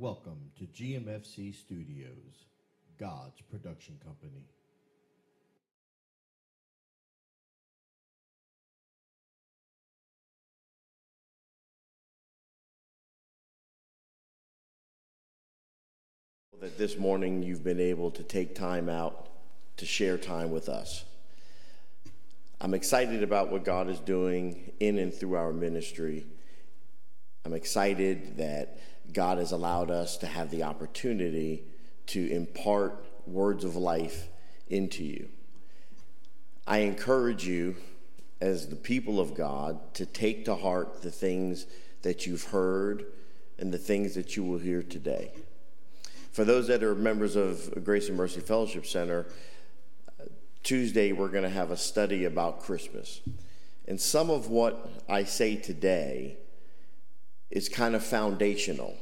Welcome to GMFC Studios, God's production company. that this morning you've been able to take time out to share time with us. I'm excited about what God is doing in and through our ministry. I'm excited that God has allowed us to have the opportunity to impart words of life into you. I encourage you, as the people of God, to take to heart the things that you've heard and the things that you will hear today. For those that are members of Grace and Mercy Fellowship Center, Tuesday we're going to have a study about Christmas. And some of what I say today is kind of foundational.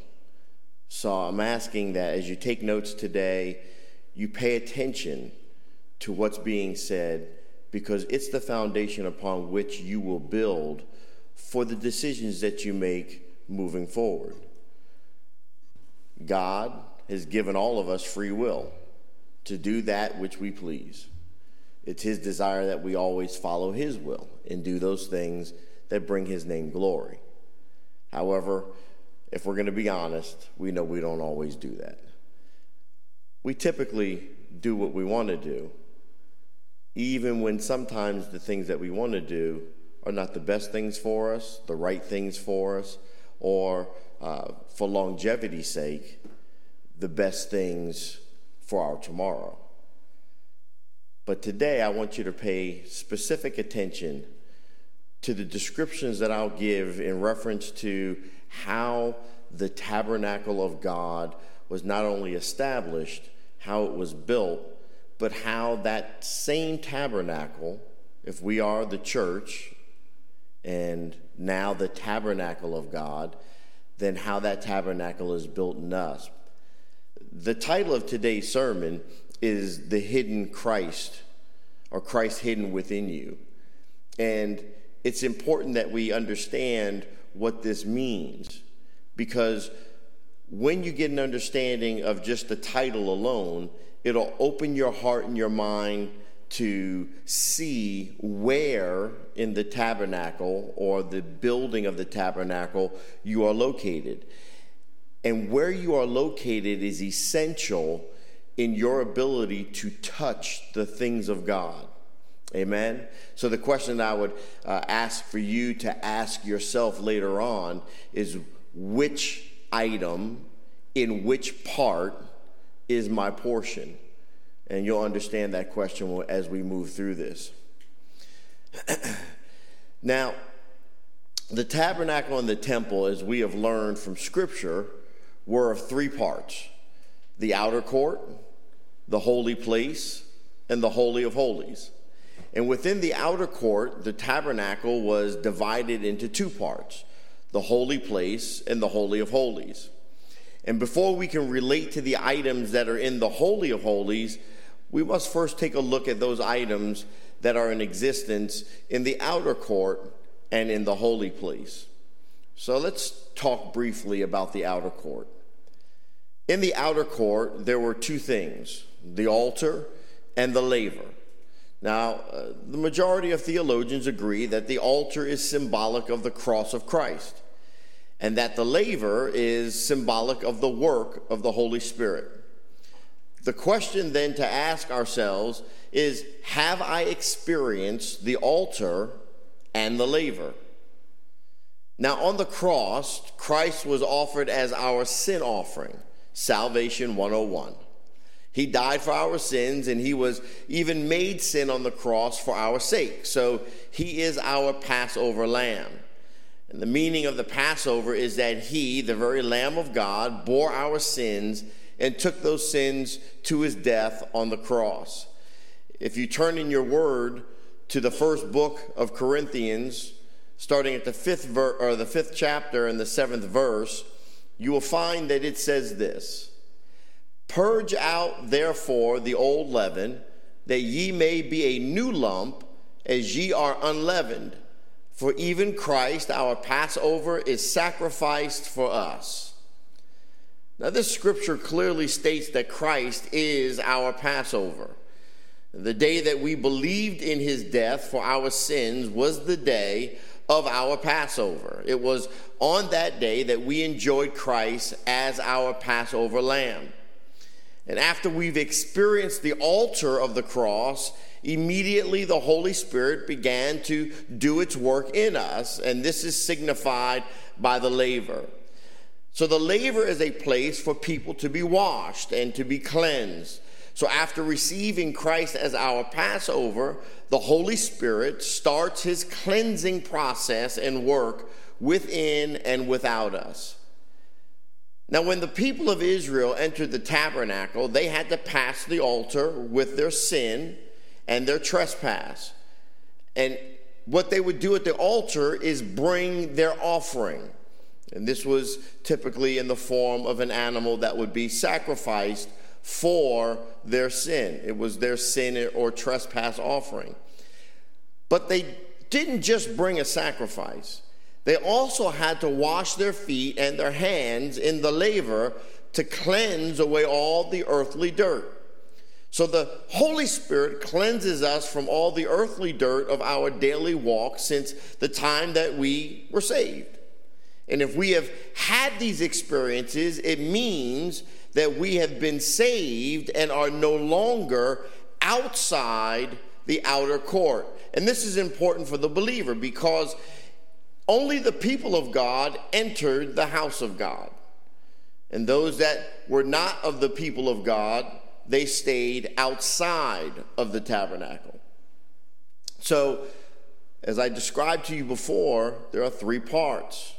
So I'm asking that as you take notes today, you pay attention to what's being said because it's the foundation upon which you will build for the decisions that you make moving forward. God has given all of us free will to do that which we please. It's His desire that we always follow His will and do those things that bring His name glory. However, if we're going to be honest, we know we don't always do that. We typically do what we want to do, even when sometimes the things that we want to do are not the best things for us, the right things for us, or uh, for longevity's sake, the best things for our tomorrow. But today, I want you to pay specific attention to the descriptions that I'll give in reference to how the tabernacle of God was not only established, how it was built, but how that same tabernacle, if we are the church and now the tabernacle of God, then how that tabernacle is built in us. The title of today's sermon is The Hidden Christ, or Christ Hidden Within You. And it's important that we understand what this means because when you get an understanding of just the title alone, it'll open your heart and your mind to see where in the tabernacle or the building of the tabernacle you are located. And where you are located is essential in your ability to touch the things of God. Amen. So, the question I would uh, ask for you to ask yourself later on is which item in which part is my portion? And you'll understand that question as we move through this. now, the tabernacle and the temple, as we have learned from Scripture, were of three parts the outer court, the holy place, and the Holy of Holies. And within the outer court, the tabernacle was divided into two parts the holy place and the Holy of Holies. And before we can relate to the items that are in the Holy of Holies, we must first take a look at those items that are in existence in the outer court and in the holy place. So let's talk briefly about the outer court. In the outer court, there were two things the altar and the laver. Now, uh, the majority of theologians agree that the altar is symbolic of the cross of Christ and that the laver is symbolic of the work of the Holy Spirit. The question then to ask ourselves is Have I experienced the altar and the laver? Now, on the cross, Christ was offered as our sin offering, Salvation 101. He died for our sins, and he was even made sin on the cross for our sake. So he is our Passover lamb. And the meaning of the Passover is that he, the very Lamb of God, bore our sins and took those sins to his death on the cross. If you turn in your word to the first book of Corinthians, starting at the fifth ver- or the fifth chapter and the seventh verse, you will find that it says this. Purge out, therefore, the old leaven, that ye may be a new lump, as ye are unleavened. For even Christ, our Passover, is sacrificed for us. Now, this scripture clearly states that Christ is our Passover. The day that we believed in his death for our sins was the day of our Passover. It was on that day that we enjoyed Christ as our Passover lamb. And after we've experienced the altar of the cross, immediately the Holy Spirit began to do its work in us, and this is signified by the laver. So, the laver is a place for people to be washed and to be cleansed. So, after receiving Christ as our Passover, the Holy Spirit starts his cleansing process and work within and without us. Now, when the people of Israel entered the tabernacle, they had to pass the altar with their sin and their trespass. And what they would do at the altar is bring their offering. And this was typically in the form of an animal that would be sacrificed for their sin. It was their sin or trespass offering. But they didn't just bring a sacrifice, they also had to wash their feet and their hands in the laver to cleanse away all the earthly dirt. So the Holy Spirit cleanses us from all the earthly dirt of our daily walk since the time that we were saved. And if we have had these experiences, it means that we have been saved and are no longer outside the outer court. And this is important for the believer because only the people of God entered the house of God. And those that were not of the people of God, they stayed outside of the tabernacle. So, as I described to you before, there are three parts.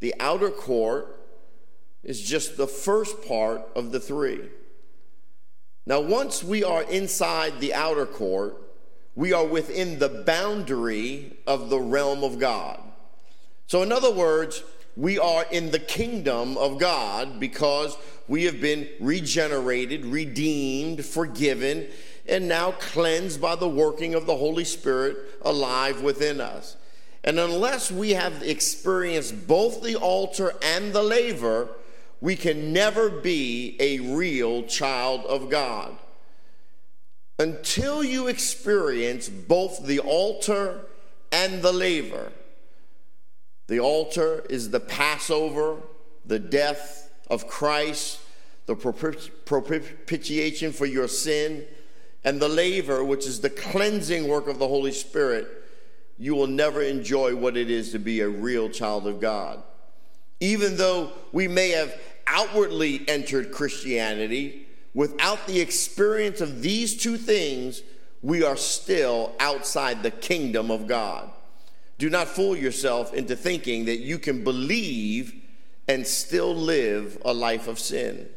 The outer court is just the first part of the three. Now, once we are inside the outer court, we are within the boundary of the realm of God. So, in other words, we are in the kingdom of God because we have been regenerated, redeemed, forgiven, and now cleansed by the working of the Holy Spirit alive within us. And unless we have experienced both the altar and the laver, we can never be a real child of God. Until you experience both the altar and the laver, the altar is the Passover, the death of Christ, the propitiation for your sin, and the laver, which is the cleansing work of the Holy Spirit. You will never enjoy what it is to be a real child of God. Even though we may have outwardly entered Christianity, without the experience of these two things, we are still outside the kingdom of God. Do not fool yourself into thinking that you can believe and still live a life of sin.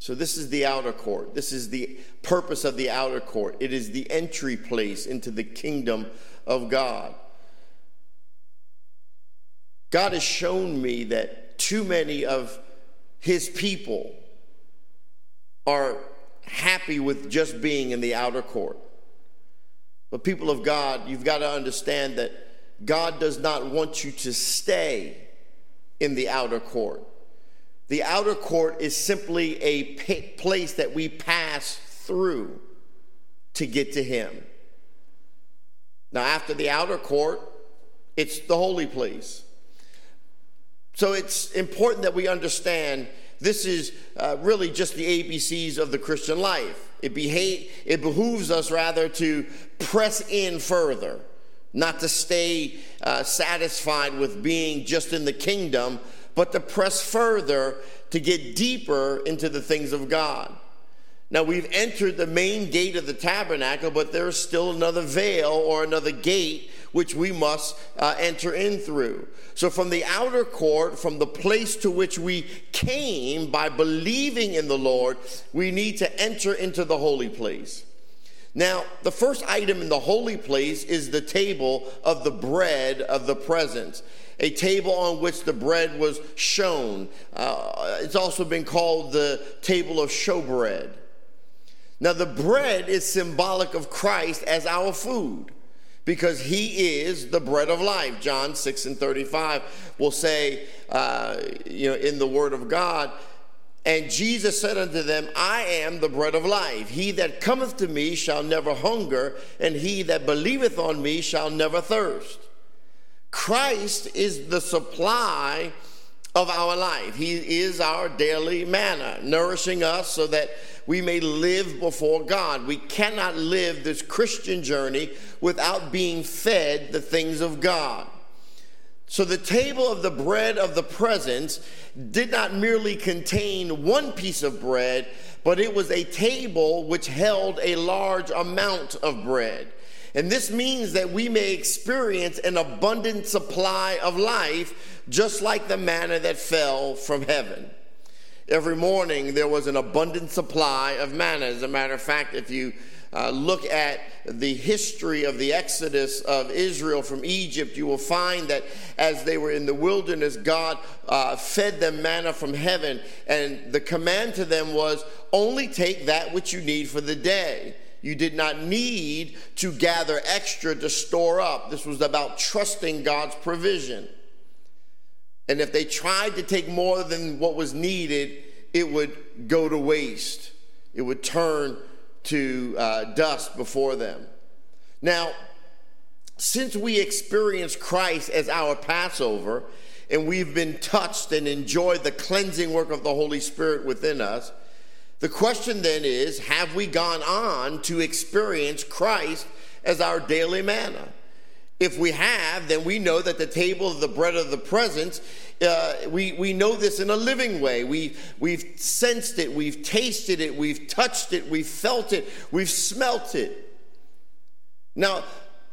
So, this is the outer court. This is the purpose of the outer court. It is the entry place into the kingdom of God. God has shown me that too many of his people are happy with just being in the outer court. But, people of God, you've got to understand that God does not want you to stay in the outer court. The outer court is simply a place that we pass through to get to Him. Now, after the outer court, it's the holy place. So it's important that we understand this is uh, really just the ABCs of the Christian life. It, it behooves us rather to press in further, not to stay uh, satisfied with being just in the kingdom, but to press further to get deeper into the things of God. Now, we've entered the main gate of the tabernacle, but there's still another veil or another gate which we must uh, enter in through. So, from the outer court, from the place to which we came by believing in the Lord, we need to enter into the holy place. Now, the first item in the holy place is the table of the bread of the presence a table on which the bread was shown. Uh, it's also been called the table of showbread. Now, the bread is symbolic of Christ as our food because he is the bread of life. John 6 and 35 will say, uh, you know, in the word of God, and Jesus said unto them, I am the bread of life. He that cometh to me shall never hunger, and he that believeth on me shall never thirst. Christ is the supply of our life. He is our daily manna, nourishing us so that we may live before God. We cannot live this Christian journey without being fed the things of God. So the table of the bread of the presence did not merely contain one piece of bread, but it was a table which held a large amount of bread. And this means that we may experience an abundant supply of life, just like the manna that fell from heaven. Every morning there was an abundant supply of manna. As a matter of fact, if you uh, look at the history of the exodus of Israel from Egypt, you will find that as they were in the wilderness, God uh, fed them manna from heaven. And the command to them was only take that which you need for the day. You did not need to gather extra to store up. This was about trusting God's provision. And if they tried to take more than what was needed, it would go to waste. It would turn to uh, dust before them. Now, since we experience Christ as our Passover, and we've been touched and enjoyed the cleansing work of the Holy Spirit within us, the question then is have we gone on to experience Christ as our daily manna? If we have, then we know that the table of the bread of the presence, uh, we, we know this in a living way. We, we've sensed it, we've tasted it, we've touched it, we've felt it, we've smelt it. Now,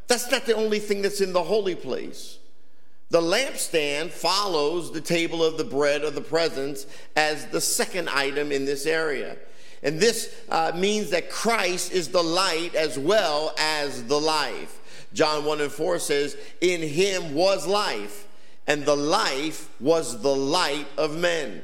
that's not the only thing that's in the holy place. The lampstand follows the table of the bread of the presence as the second item in this area. And this uh, means that Christ is the light as well as the life. John 1 and 4 says, In him was life, and the life was the light of men.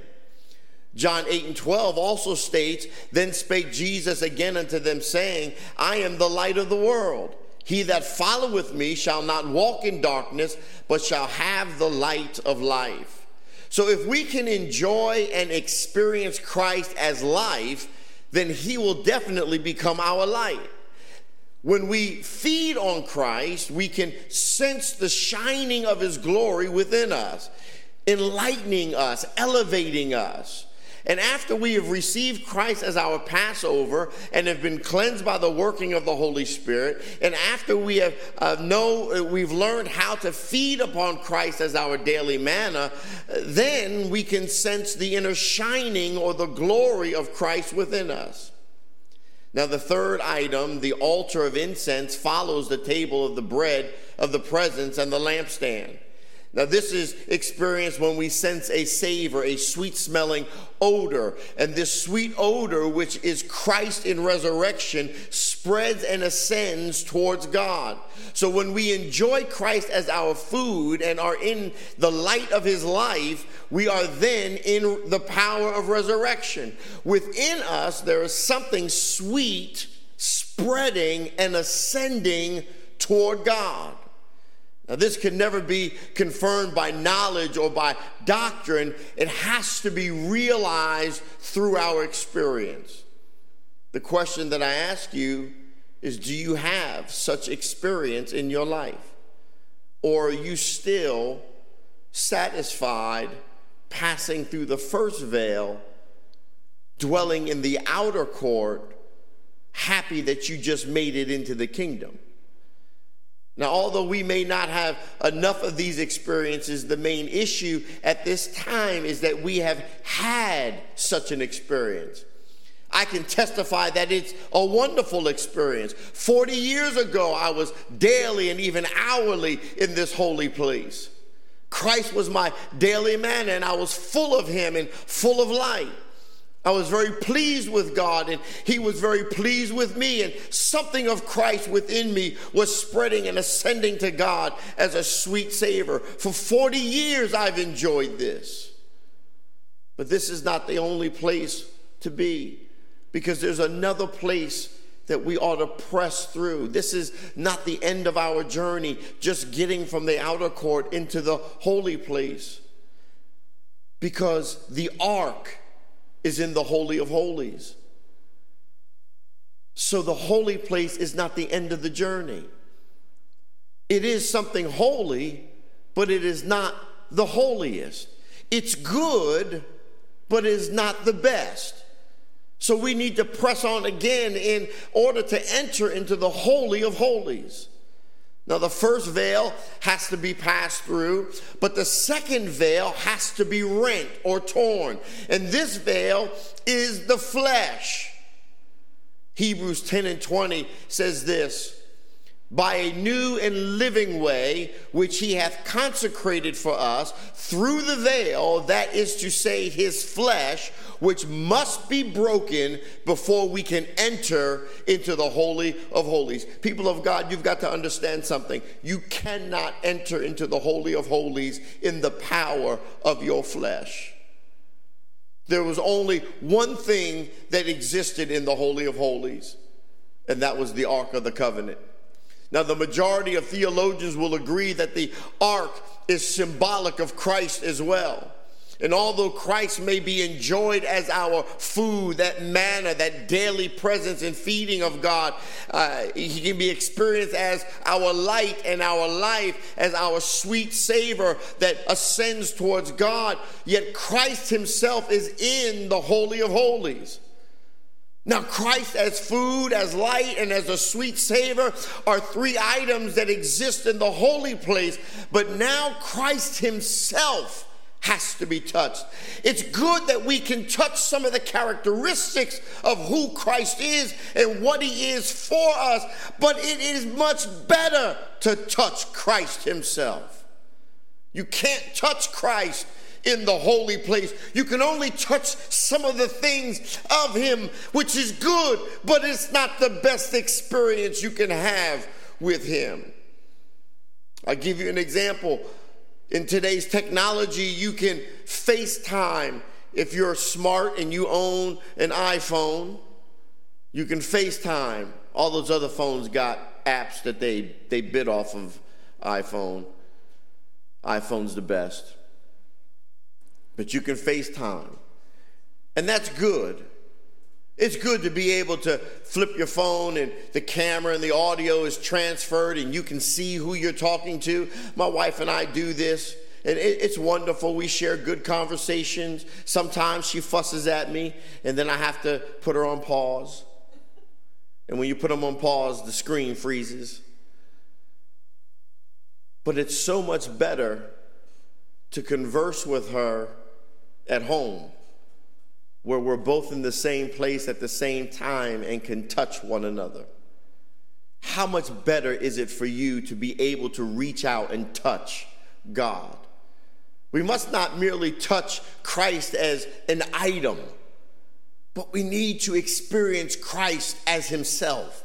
John 8 and 12 also states, Then spake Jesus again unto them, saying, I am the light of the world. He that followeth me shall not walk in darkness, but shall have the light of life. So if we can enjoy and experience Christ as life, then he will definitely become our light. When we feed on Christ, we can sense the shining of his glory within us, enlightening us, elevating us. And after we have received Christ as our Passover and have been cleansed by the working of the Holy Spirit, and after we have uh, know uh, we've learned how to feed upon Christ as our daily manna, then we can sense the inner shining or the glory of Christ within us. Now, the third item, the altar of incense, follows the table of the bread of the presence and the lampstand. Now, this is experienced when we sense a savor, a sweet smelling odor. And this sweet odor, which is Christ in resurrection, spreads and ascends towards God. So, when we enjoy Christ as our food and are in the light of his life, we are then in the power of resurrection. Within us, there is something sweet spreading and ascending toward God. Now, this can never be confirmed by knowledge or by doctrine. It has to be realized through our experience. The question that I ask you is Do you have such experience in your life? Or are you still satisfied passing through the first veil, dwelling in the outer court, happy that you just made it into the kingdom? Now, although we may not have enough of these experiences, the main issue at this time is that we have had such an experience. I can testify that it's a wonderful experience. 40 years ago, I was daily and even hourly in this holy place. Christ was my daily manna, and I was full of Him and full of light. I was very pleased with God, and He was very pleased with me, and something of Christ within me was spreading and ascending to God as a sweet savor. For 40 years, I've enjoyed this. But this is not the only place to be, because there's another place that we ought to press through. This is not the end of our journey, just getting from the outer court into the holy place. Because the ark is in the Holy of Holies. So the holy place is not the end of the journey. It is something holy, but it is not the holiest. It's good, but it is not the best. So we need to press on again in order to enter into the Holy of Holies. Now, the first veil has to be passed through, but the second veil has to be rent or torn. And this veil is the flesh. Hebrews 10 and 20 says this by a new and living way which he hath consecrated for us through the veil, that is to say, his flesh, which must be broken before we can enter into the Holy of Holies. People of God, you've got to understand something. You cannot enter into the Holy of Holies in the power of your flesh. There was only one thing that existed in the Holy of Holies, and that was the Ark of the Covenant. Now, the majority of theologians will agree that the ark is symbolic of Christ as well. And although Christ may be enjoyed as our food, that manna, that daily presence and feeding of God, uh, he can be experienced as our light and our life, as our sweet savor that ascends towards God. Yet Christ himself is in the Holy of Holies. Now, Christ as food, as light, and as a sweet savor are three items that exist in the holy place, but now Christ Himself has to be touched. It's good that we can touch some of the characteristics of who Christ is and what He is for us, but it is much better to touch Christ Himself. You can't touch Christ in the holy place. You can only touch some of the things of Him, which is good, but it's not the best experience you can have with Him. I'll give you an example. In today's technology, you can FaceTime. If you're smart and you own an iPhone, you can FaceTime. All those other phones got apps that they, they bid off of iPhone. iPhone's the best but you can FaceTime. And that's good. It's good to be able to flip your phone and the camera and the audio is transferred and you can see who you're talking to. My wife and I do this. And it's wonderful. We share good conversations. Sometimes she fusses at me, and then I have to put her on pause. And when you put them on pause, the screen freezes. But it's so much better to converse with her at home where we're both in the same place at the same time and can touch one another. How much better is it for you to be able to reach out and touch God? We must not merely touch Christ as an item, but we need to experience Christ as Himself.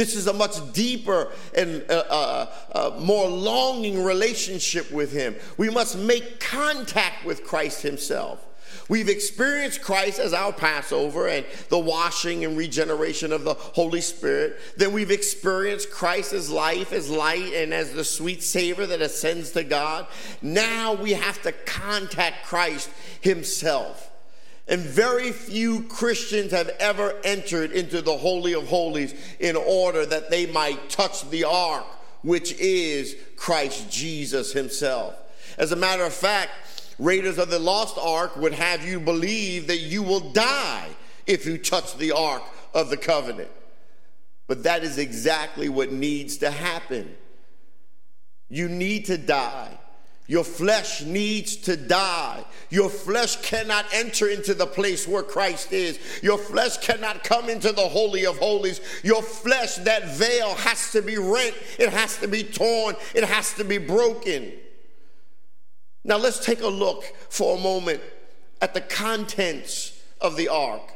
This is a much deeper and uh, uh, uh, more longing relationship with Him. We must make contact with Christ Himself. We've experienced Christ as our Passover and the washing and regeneration of the Holy Spirit. Then we've experienced Christ as life, as light, and as the sweet savor that ascends to God. Now we have to contact Christ Himself. And very few Christians have ever entered into the Holy of Holies in order that they might touch the ark, which is Christ Jesus himself. As a matter of fact, Raiders of the Lost Ark would have you believe that you will die if you touch the ark of the covenant. But that is exactly what needs to happen. You need to die. Your flesh needs to die. Your flesh cannot enter into the place where Christ is. Your flesh cannot come into the Holy of Holies. Your flesh, that veil, has to be rent, it has to be torn, it has to be broken. Now, let's take a look for a moment at the contents of the ark.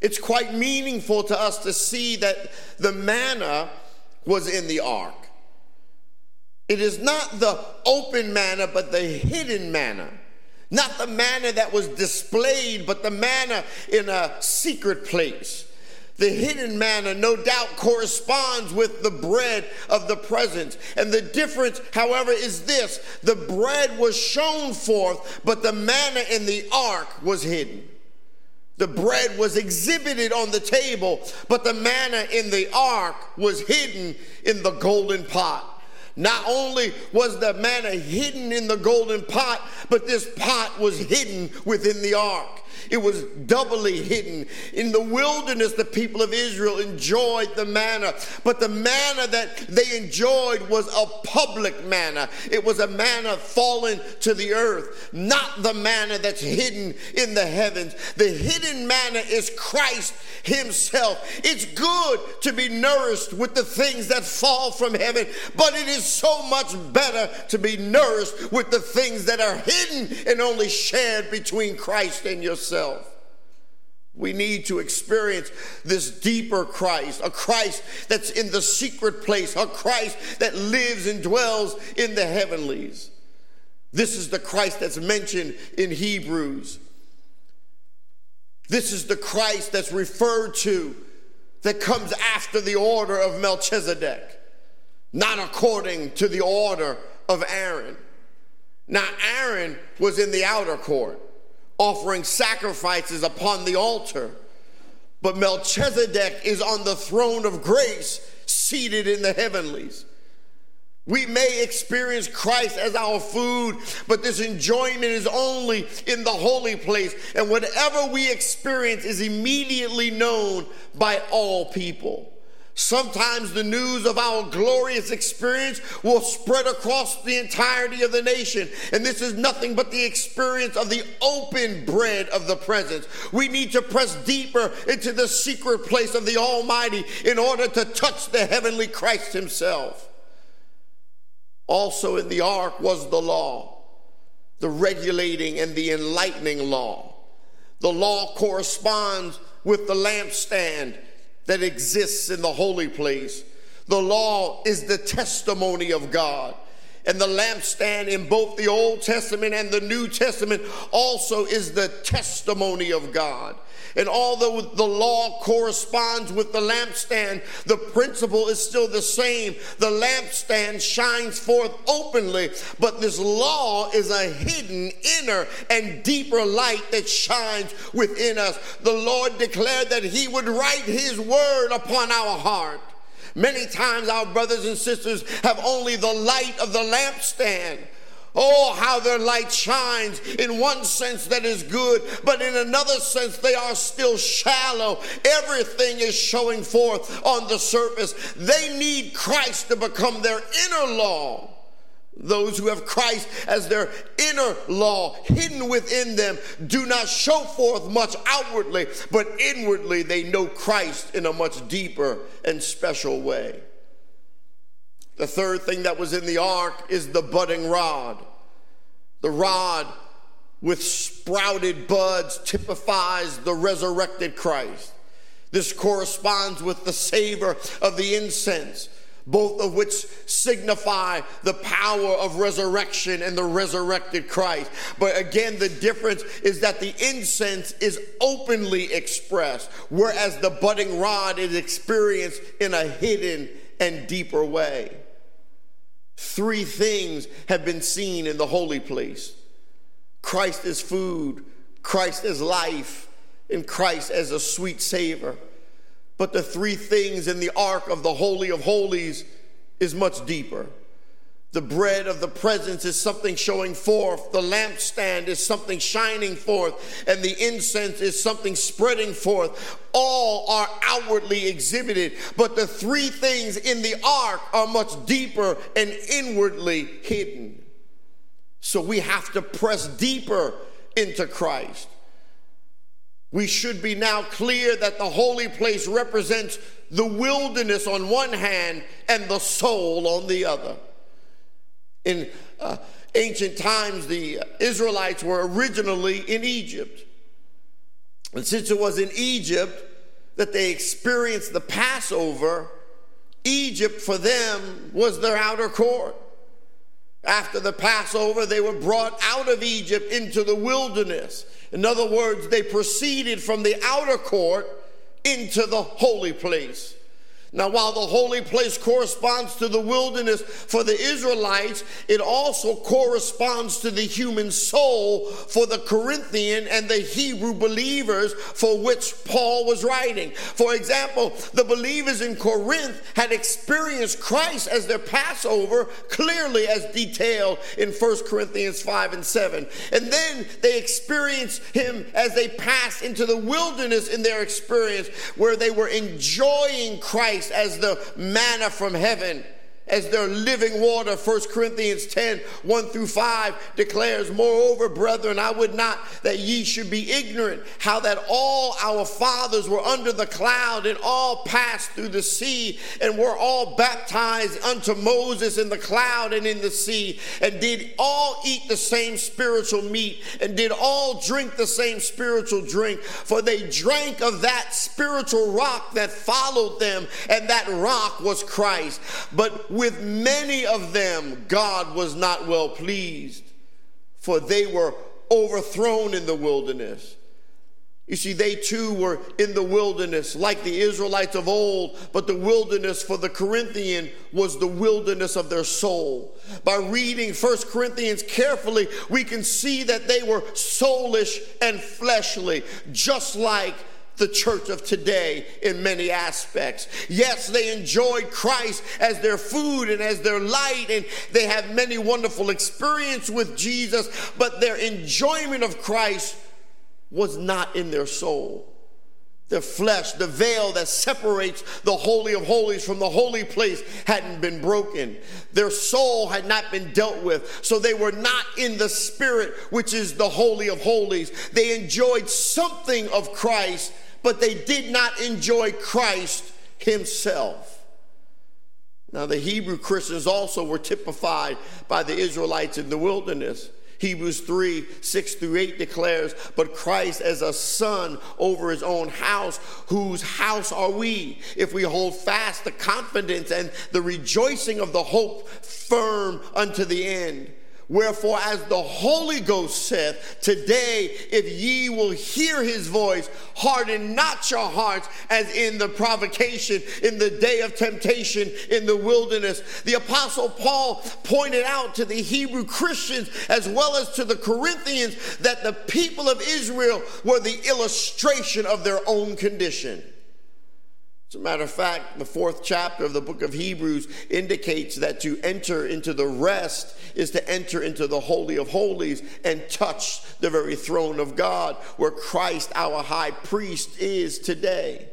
It's quite meaningful to us to see that the manna was in the ark. It is not the open manna, but the hidden manna. Not the manna that was displayed, but the manna in a secret place. The hidden manna, no doubt, corresponds with the bread of the presence. And the difference, however, is this the bread was shown forth, but the manna in the ark was hidden. The bread was exhibited on the table, but the manna in the ark was hidden in the golden pot. Not only was the manna hidden in the golden pot, but this pot was hidden within the ark. It was doubly hidden. In the wilderness, the people of Israel enjoyed the manna, but the manna that they enjoyed was a public manna. It was a manna fallen to the earth, not the manna that's hidden in the heavens. The hidden manna is Christ Himself. It's good to be nourished with the things that fall from heaven, but it is so much better to be nourished with the things that are hidden and only shared between Christ and yourself yourself. We need to experience this deeper Christ, a Christ that's in the secret place, a Christ that lives and dwells in the heavenlies. This is the Christ that's mentioned in Hebrews. This is the Christ that's referred to that comes after the order of Melchizedek, not according to the order of Aaron. Now, Aaron was in the outer court offering sacrifices upon the altar. But Melchizedek is on the throne of grace, seated in the heavenlies. We may experience Christ as our food, but this enjoyment is only in the holy place. And whatever we experience is immediately known by all people. Sometimes the news of our glorious experience will spread across the entirety of the nation. And this is nothing but the experience of the open bread of the presence. We need to press deeper into the secret place of the Almighty in order to touch the heavenly Christ Himself. Also in the ark was the law, the regulating and the enlightening law. The law corresponds with the lampstand that exists in the holy place. The law is the testimony of God. And the lampstand in both the Old Testament and the New Testament also is the testimony of God. And although the law corresponds with the lampstand, the principle is still the same. The lampstand shines forth openly, but this law is a hidden inner and deeper light that shines within us. The Lord declared that He would write His word upon our heart. Many times, our brothers and sisters have only the light of the lampstand Oh, how their light shines. In one sense, that is good, but in another sense, they are still shallow. Everything is showing forth on the surface. They need Christ to become their inner law. Those who have Christ as their inner law hidden within them do not show forth much outwardly, but inwardly they know Christ in a much deeper and special way. The third thing that was in the ark is the budding rod. The rod with sprouted buds typifies the resurrected Christ. This corresponds with the savor of the incense, both of which signify the power of resurrection and the resurrected Christ. But again, the difference is that the incense is openly expressed, whereas the budding rod is experienced in a hidden and deeper way. Three things have been seen in the holy place Christ as food, Christ as life, and Christ as a sweet savor. But the three things in the ark of the Holy of Holies is much deeper. The bread of the presence is something showing forth. The lampstand is something shining forth. And the incense is something spreading forth. All are outwardly exhibited. But the three things in the ark are much deeper and inwardly hidden. So we have to press deeper into Christ. We should be now clear that the holy place represents the wilderness on one hand and the soul on the other. In uh, ancient times, the Israelites were originally in Egypt. And since it was in Egypt that they experienced the Passover, Egypt for them was their outer court. After the Passover, they were brought out of Egypt into the wilderness. In other words, they proceeded from the outer court into the holy place. Now, while the holy place corresponds to the wilderness for the Israelites, it also corresponds to the human soul for the Corinthian and the Hebrew believers for which Paul was writing. For example, the believers in Corinth had experienced Christ as their Passover, clearly as detailed in 1 Corinthians 5 and 7. And then they experienced him as they passed into the wilderness in their experience, where they were enjoying Christ Christ as the manna from heaven as their living water. 1 Corinthians 10 1 through 5 declares, Moreover, brethren, I would not that ye should be ignorant how that all our fathers were under the cloud and all passed through the sea and were all baptized unto Moses in the cloud and in the sea and did all eat the same spiritual meat and did all drink the same spiritual drink. For they drank of that spiritual rock that followed them, and that rock was Christ. But with many of them God was not well pleased, for they were overthrown in the wilderness. You see, they too were in the wilderness like the Israelites of old, but the wilderness for the Corinthian was the wilderness of their soul. By reading First Corinthians carefully, we can see that they were soulish and fleshly, just like the church of today in many aspects. Yes, they enjoyed Christ as their food and as their light, and they have many wonderful experiences with Jesus, but their enjoyment of Christ was not in their soul. Their flesh, the veil that separates the Holy of Holies from the holy place, hadn't been broken. Their soul had not been dealt with. So they were not in the spirit, which is the Holy of Holies. They enjoyed something of Christ, but they did not enjoy Christ himself. Now, the Hebrew Christians also were typified by the Israelites in the wilderness. Hebrews 3 6 through 8 declares, But Christ as a son over his own house, whose house are we? If we hold fast the confidence and the rejoicing of the hope firm unto the end. Wherefore, as the Holy Ghost saith, today, if ye will hear his voice, harden not your hearts as in the provocation, in the day of temptation in the wilderness. The Apostle Paul pointed out to the Hebrew Christians as well as to the Corinthians that the people of Israel were the illustration of their own condition. As a matter of fact, the fourth chapter of the book of Hebrews indicates that to enter into the rest is to enter into the Holy of Holies and touch the very throne of God where Christ, our high priest, is today.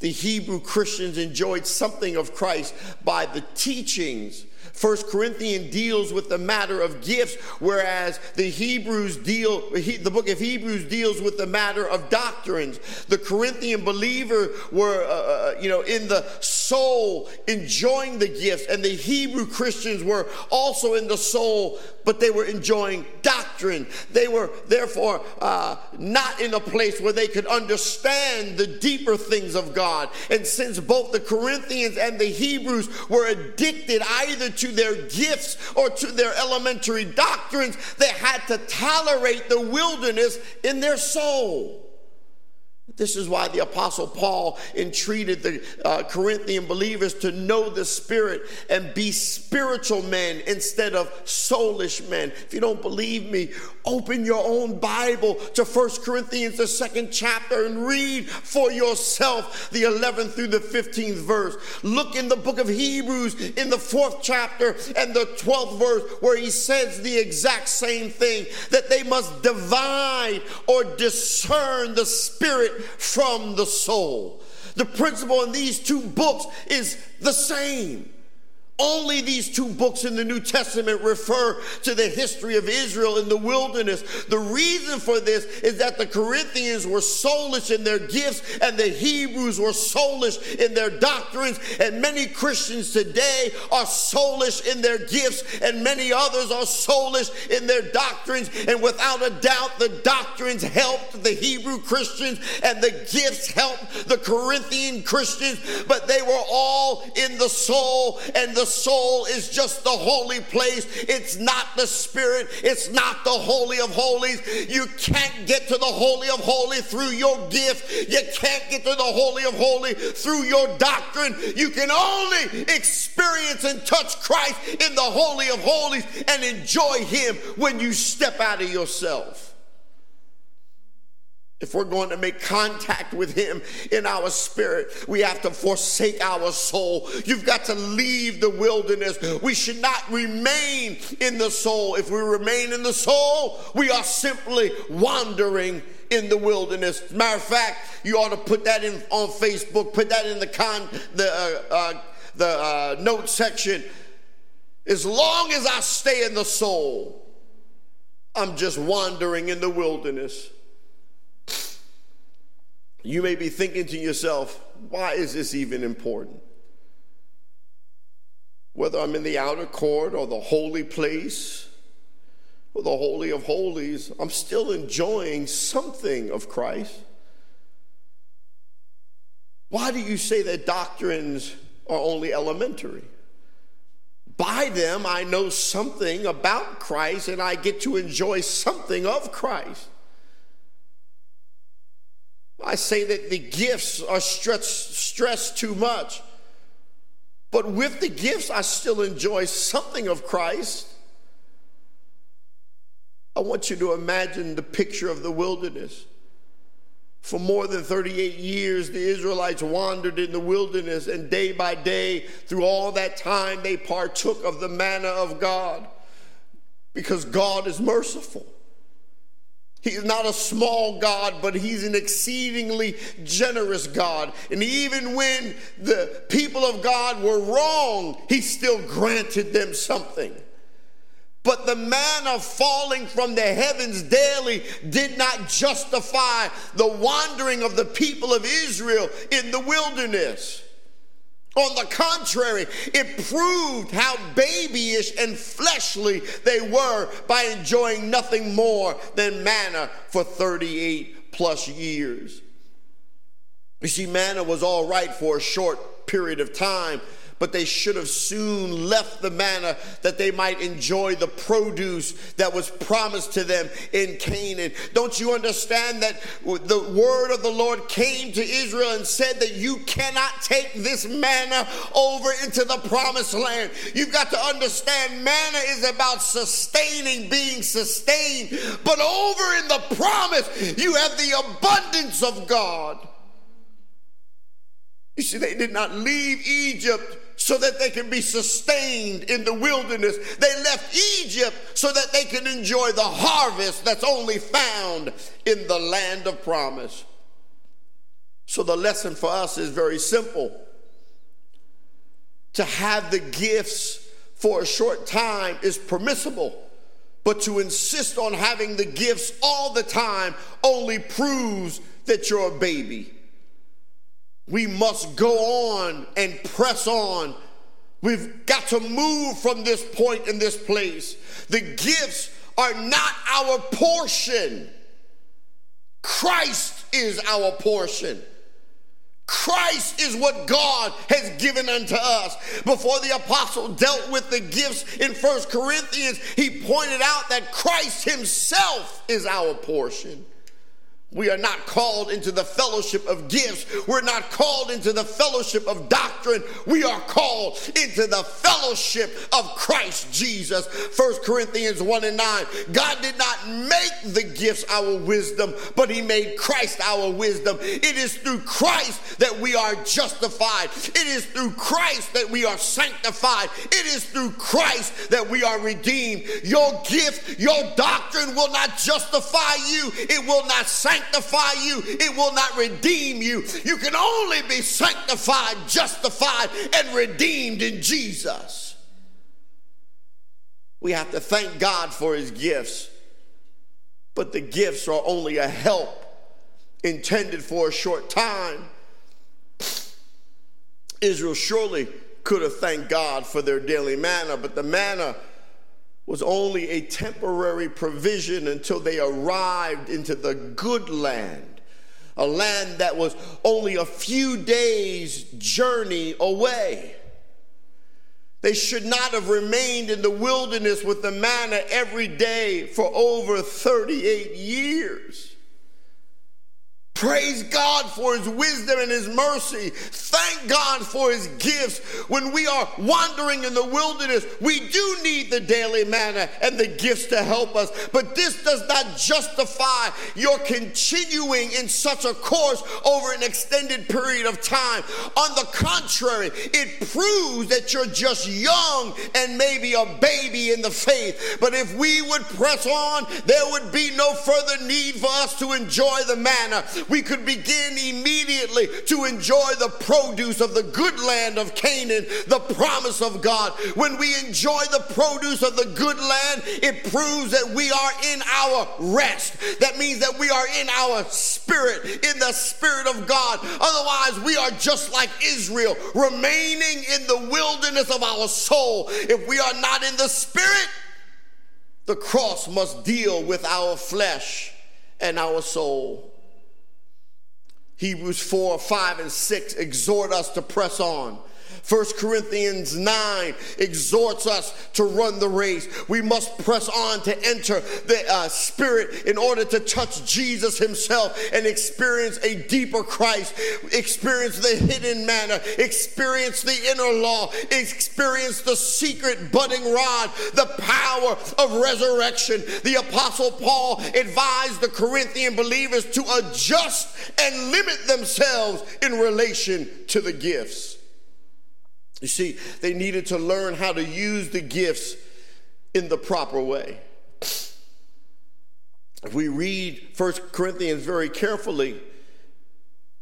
The Hebrew Christians enjoyed something of Christ by the teachings First Corinthians deals with the matter of gifts, whereas the Hebrews deal, the book of Hebrews deals with the matter of doctrines. The Corinthian believer were, uh, uh, you know, in the soul enjoying the gifts, and the Hebrew Christians were also in the soul, but they were enjoying doctrine. They were therefore uh, not in a place where they could understand the deeper things of God. And since both the Corinthians and the Hebrews were addicted either to their gifts or to their elementary doctrines, they had to tolerate the wilderness in their soul. This is why the Apostle Paul entreated the uh, Corinthian believers to know the Spirit and be spiritual men instead of soulish men. If you don't believe me, open your own Bible to First Corinthians, the second chapter, and read for yourself the 11th through the 15th verse. Look in the book of Hebrews in the fourth chapter and the 12th verse, where he says the exact same thing that they must divide or discern the Spirit from the soul. The principle in these two books is the same. Only these two books in the New Testament refer to the history of Israel in the wilderness. The reason for this is that the Corinthians were soulish in their gifts and the Hebrews were soulish in their doctrines. And many Christians today are soulish in their gifts and many others are soulish in their doctrines. And without a doubt, the doctrines helped the Hebrew Christians and the gifts helped the Corinthian Christians, but they were all in the soul and the the soul is just the holy place. It's not the spirit. It's not the holy of holies. You can't get to the holy of holies through your gift. You can't get to the holy of holies through your doctrine. You can only experience and touch Christ in the holy of holies and enjoy him when you step out of yourself if we're going to make contact with him in our spirit, we have to forsake our soul. You've got to leave the wilderness. We should not remain in the soul. If we remain in the soul, we are simply wandering in the wilderness. Matter of fact, you ought to put that in on Facebook, put that in the con the uh, uh, the uh, note section. As long as I stay in the soul, I'm just wandering in the wilderness. You may be thinking to yourself, why is this even important? Whether I'm in the outer court or the holy place or the Holy of Holies, I'm still enjoying something of Christ. Why do you say that doctrines are only elementary? By them, I know something about Christ and I get to enjoy something of Christ. I say that the gifts are stretched, stressed too much. But with the gifts, I still enjoy something of Christ. I want you to imagine the picture of the wilderness. For more than 38 years, the Israelites wandered in the wilderness, and day by day, through all that time, they partook of the manna of God because God is merciful. He's not a small God, but he's an exceedingly generous God. And even when the people of God were wrong, he still granted them something. But the manna falling from the heavens daily did not justify the wandering of the people of Israel in the wilderness. On the contrary, it proved how babyish and fleshly they were by enjoying nothing more than manna for 38 plus years. You see, manna was all right for a short period of time but they should have soon left the manna that they might enjoy the produce that was promised to them in Canaan. Don't you understand that the word of the Lord came to Israel and said that you cannot take this manna over into the promised land? You've got to understand manna is about sustaining, being sustained, but over in the promise, you have the abundance of God. You see, they did not leave Egypt so that they can be sustained in the wilderness. They left Egypt so that they can enjoy the harvest that's only found in the land of promise. So the lesson for us is very simple. To have the gifts for a short time is permissible, but to insist on having the gifts all the time only proves that you're a baby. We must go on and press on. We've got to move from this point in this place. The gifts are not our portion. Christ is our portion. Christ is what God has given unto us. Before the apostle dealt with the gifts in First Corinthians, he pointed out that Christ himself is our portion. We are not called into the fellowship of gifts. We're not called into the fellowship of doctrine. We are called into the fellowship of Christ Jesus. 1 Corinthians 1 and 9. God did not make the gifts our wisdom, but He made Christ our wisdom. It is through Christ that we are justified. It is through Christ that we are sanctified. It is through Christ that we are redeemed. Your gift, your doctrine will not justify you, it will not sanctify sanctify you, it will not redeem you. You can only be sanctified, justified, and redeemed in Jesus. We have to thank God for his gifts, but the gifts are only a help intended for a short time. Israel surely could have thanked God for their daily manna, but the manna was only a temporary provision until they arrived into the good land, a land that was only a few days' journey away. They should not have remained in the wilderness with the manna every day for over 38 years. Praise God for his wisdom and his mercy. Thank God for his gifts. When we are wandering in the wilderness, we do need the daily manna and the gifts to help us. But this does not justify your continuing in such a course over an extended period of time. On the contrary, it proves that you're just young and maybe a baby in the faith. But if we would press on, there would be no further need for us to enjoy the manna we could begin immediately to enjoy the produce of the good land of Canaan, the promise of God. When we enjoy the produce of the good land, it proves that we are in our rest. That means that we are in our spirit, in the spirit of God. Otherwise, we are just like Israel, remaining in the wilderness of our soul. If we are not in the spirit, the cross must deal with our flesh and our soul. Hebrews 4, 5, and 6 exhort us to press on. 1 Corinthians 9 exhorts us to run the race. We must press on to enter the uh, Spirit in order to touch Jesus Himself and experience a deeper Christ, experience the hidden manna, experience the inner law, experience the secret budding rod, the power of resurrection. The Apostle Paul advised the Corinthian believers to adjust and limit themselves in relation to the gifts. You see, they needed to learn how to use the gifts in the proper way. If we read First Corinthians very carefully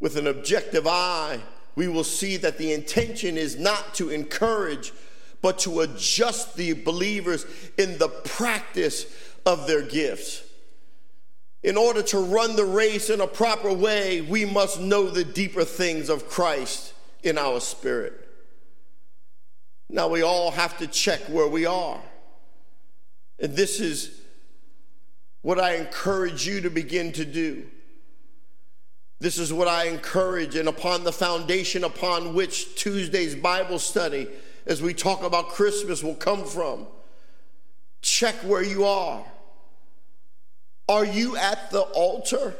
with an objective eye, we will see that the intention is not to encourage, but to adjust the believers in the practice of their gifts. In order to run the race in a proper way, we must know the deeper things of Christ in our spirit. Now we all have to check where we are. And this is what I encourage you to begin to do. This is what I encourage, and upon the foundation upon which Tuesday's Bible study, as we talk about Christmas, will come from. Check where you are. Are you at the altar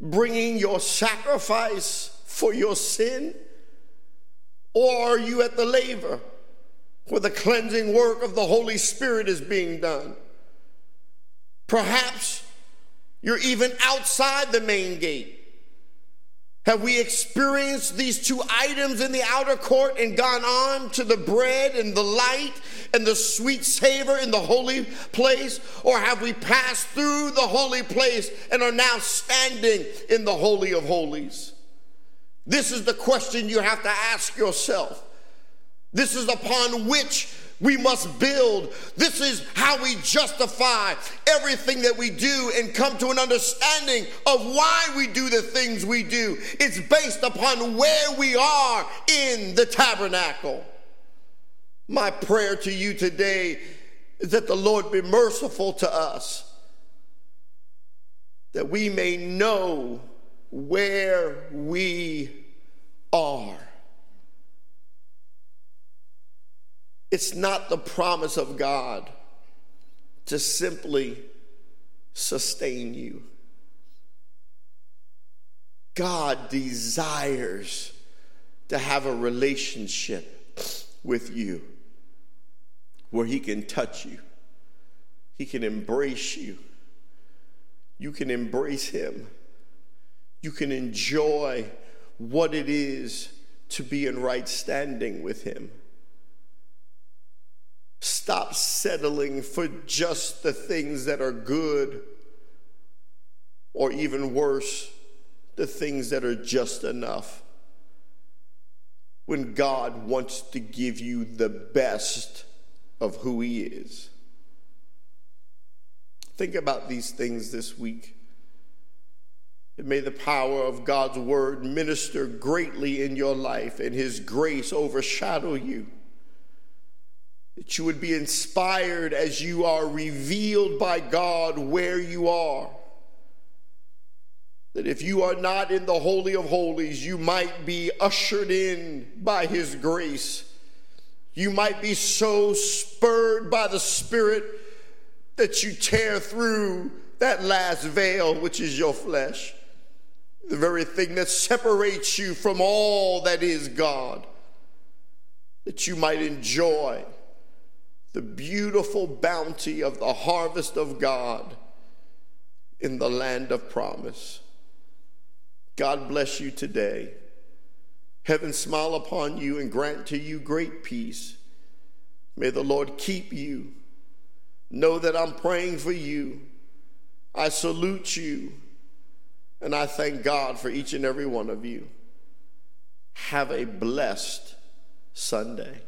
bringing your sacrifice for your sin? Or are you at the laver where the cleansing work of the Holy Spirit is being done? Perhaps you're even outside the main gate. Have we experienced these two items in the outer court and gone on to the bread and the light and the sweet savor in the holy place? Or have we passed through the holy place and are now standing in the Holy of Holies? This is the question you have to ask yourself. This is upon which we must build. This is how we justify everything that we do and come to an understanding of why we do the things we do. It's based upon where we are in the tabernacle. My prayer to you today is that the Lord be merciful to us, that we may know where we are. It's not the promise of God to simply sustain you. God desires to have a relationship with you where He can touch you, He can embrace you, you can embrace Him, you can enjoy what it is to be in right standing with Him. Stop settling for just the things that are good, or even worse, the things that are just enough. When God wants to give you the best of who He is. Think about these things this week. May the power of God's word minister greatly in your life and his grace overshadow you. That you would be inspired as you are revealed by God where you are. That if you are not in the Holy of Holies, you might be ushered in by his grace You might be so spurred by the Spirit that you tear through that last veil, which is your flesh, the very thing that separates you from all that is God, that you might enjoy the beautiful bounty of the harvest of God in the land of promise. God bless you today. Heaven smile upon you and grant to you great peace. May the Lord keep you. Know that I'm praying for you. I salute you. And I thank God for each and every one of you. Have a blessed Sunday.